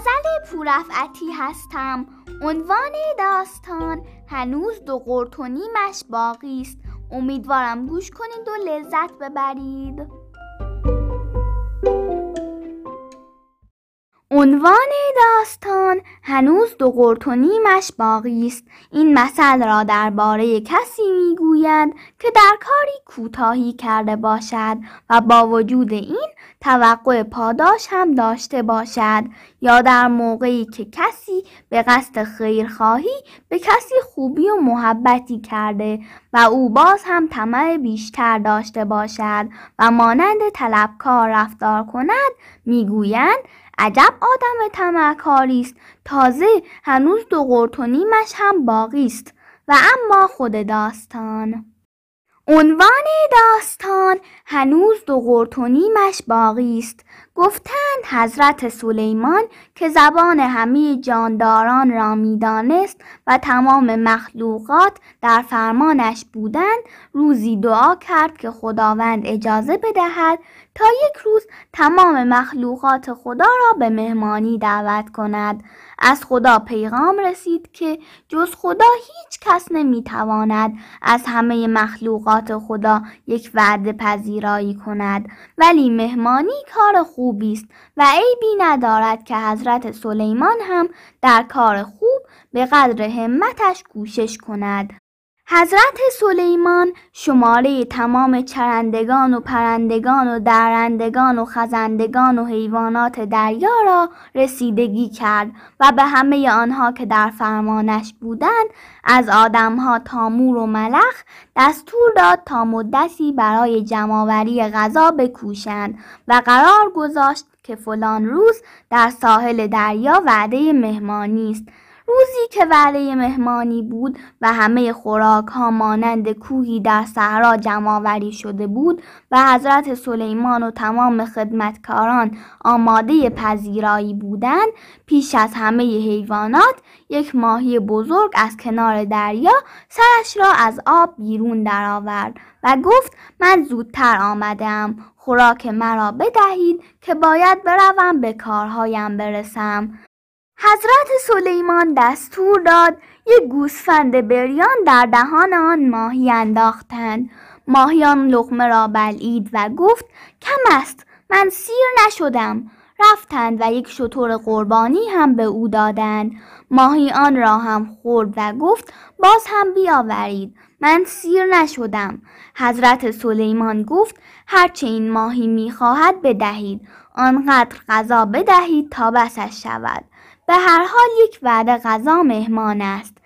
غزل پورفعتی هستم. عنوان داستان هنوز دو قرت و نیمش باقی است. امیدوارم گوش کنید و لذت ببرید. عنوان داستان هنوز دو قرت و نیمش باقی است. این مثل را درباره کسی می‌گویند که در کاری کوتاهی کرده باشد و با وجود این توقع پاداش هم داشته باشد یا در موقعی که کسی به قصد خیرخواهی به کسی خوبی و محبتی کرده و او باز هم طمع بیشتر داشته باشد و مانند طلبکار رفتار کند می‌گویند عجب آدم طمعکاری است. تازه هنوز دو قرت و نیمش هم باقی است. و اما خود داستان. عنوان داستان هنوز دو قرت و نیمش باقی است. گفتند حضرت سلیمان که زبان همه جانداران را می‌دانست و تمام مخلوقات در فرمانش بودند روزی دعا کرد که خداوند اجازه بدهد تا یک روز تمام مخلوقات خدا را به مهمانی دعوت کند. از خدا پیغام رسید که جز خدا هیچ کس نمی‌تواند از همه مخلوقات خدا یک وعده پذیرایی کند ولی مهمانی کار خوبی است و عیبی ندارد که حضرت سلیمان هم در کار خوب به قدر همتش کوشش کند. حضرت سلیمان شماره تمام چرندگان و پرندگان و درندگان و خزندگان و حیوانات دریا را رسیدگی کرد و به همه آنها که در فرمانش بودند از آدمها تا مور و ملخ دستور داد تا مدتی برای جمعآوری غذا بکوشند و قرار گذاشت که فلان روز در ساحل دریا وعده مهمانی است. روزی که وعده مهمانی بود و همه خوراک ها مانند کوهی در صحرا جمعآوری شده بود و حضرت سلیمان و تمام خدمتکاران آماده پذیرایی بودند پیش از همه حیوانات یک ماهی بزرگ از کنار دریا سرش را از آب بیرون درآورد و گفت من زودتر آمدم خوراک مرا بدهید که باید بروم به کارهایم برسم. حضرت سلیمان دستور داد یک گوسفند بریان در دهان آن ماهی انداختند. ماهیان لغمه را بلعید و گفت کم است من سیر نشدم. رفتند و یک شطور قربانی هم به او دادند. ماهی آن را هم خورد و گفت باز هم بیاورید من سیر نشدم. حضرت سلیمان گفت هرچه این ماهی می‌خواهد بدهید. آنقدر غذا بدهید تا بسش شود. به هر حال یک وعده غذا مهمان است.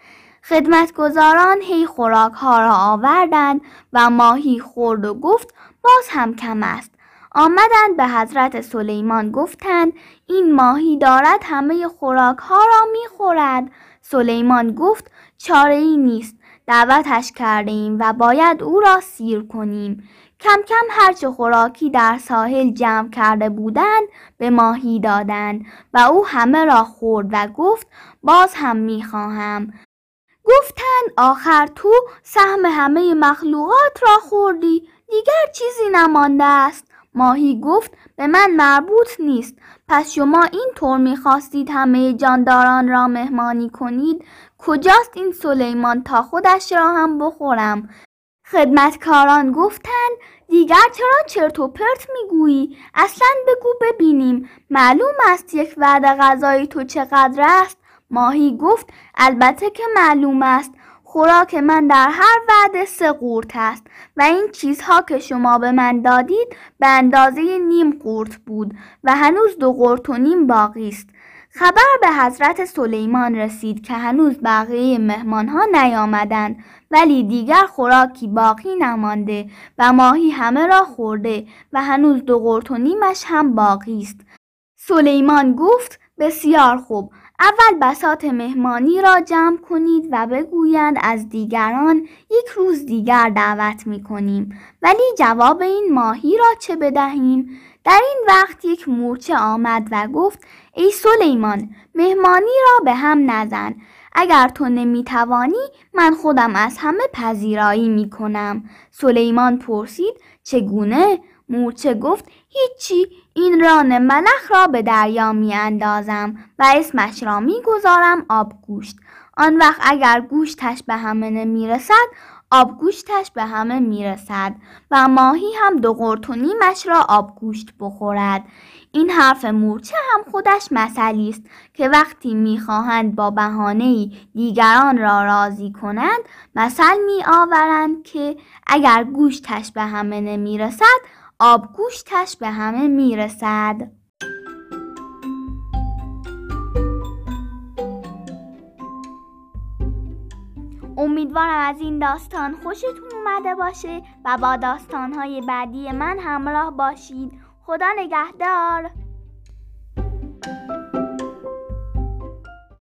خدمتگزاران هی خوراک ها را آوردند و ماهی خورد و گفت باز هم کم است. آمدند به حضرت سلیمان گفتند این ماهی دارد همه خوراک ها را می خورد سلیمان گفت چاره ای نیست. دعوتش کرده ایم و باید او را سیر کنیم. کم کم هرچه خوراکی در ساحل جمع کرده بودند به ماهی دادند و او همه را خورد و گفت باز هم می‌خواهم گفتند آخر تو سهم همه مخلوقات را خوردی دیگر چیزی نمانده است. ماهی گفت به من مربوط نیست پس شما این طور می‌خواستید همه جانداران را مهمانی کنید؟ کجاست این سلیمان تا خودش را هم بخورم؟ خدمتکاران گفتند دیگر چرا چرت و پرت می‌گویی؟ اصلا بگو ببینیم. معلوم است یک وعده غذایی تو چقدر است؟ ماهی گفت البته که معلوم است. خوراک من در هر وعده سه قورت است و این چیزها که شما به من دادید به اندازه نیم قورت بود و هنوز دو قورت و نیم باقی است. خبر به حضرت سلیمان رسید که هنوز بقیه مهمان ها نیامدند ولی دیگر خوراکی باقی نمانده و ماهی همه را خورده و هنوز دو قرت و نیمش هم باقی است. سلیمان گفت بسیار خوب. اول بسات مهمانی را جمع کنید و بگویند از دیگران یک روز دیگر دعوت می کنیم. ولی جواب این ماهی را چه بدهیم؟ در این وقت یک مورچه آمد و گفت ای سلیمان مهمانی را به هم نزن. اگر تو نمی‌توانی من خودم از همه پذیرایی می‌کنم سلیمان پرسید چگونه؟ مورچه گفت هیچی. این ران ملخ را به دریا می اندازم و اسمش را می گذارم آبگوشت. آن وقت اگر گوشتش به همه نمی رسد آبگوشتش به همه می رسد و ماهی هم دو قرت و نیمش را آبگوشت بخورد. این حرف مورچه هم خودش مثلی است که وقتی می‌خواهند با بهانه دیگران را راضی کنند مثل می آورند که اگر گوشتش به همه نمی رسد آبگوشتش به همه می‌رسد. امیدوارم از این داستان خوشتون اومده باشه و با داستانهای بعدی من همراه باشید. خدا نگهدار.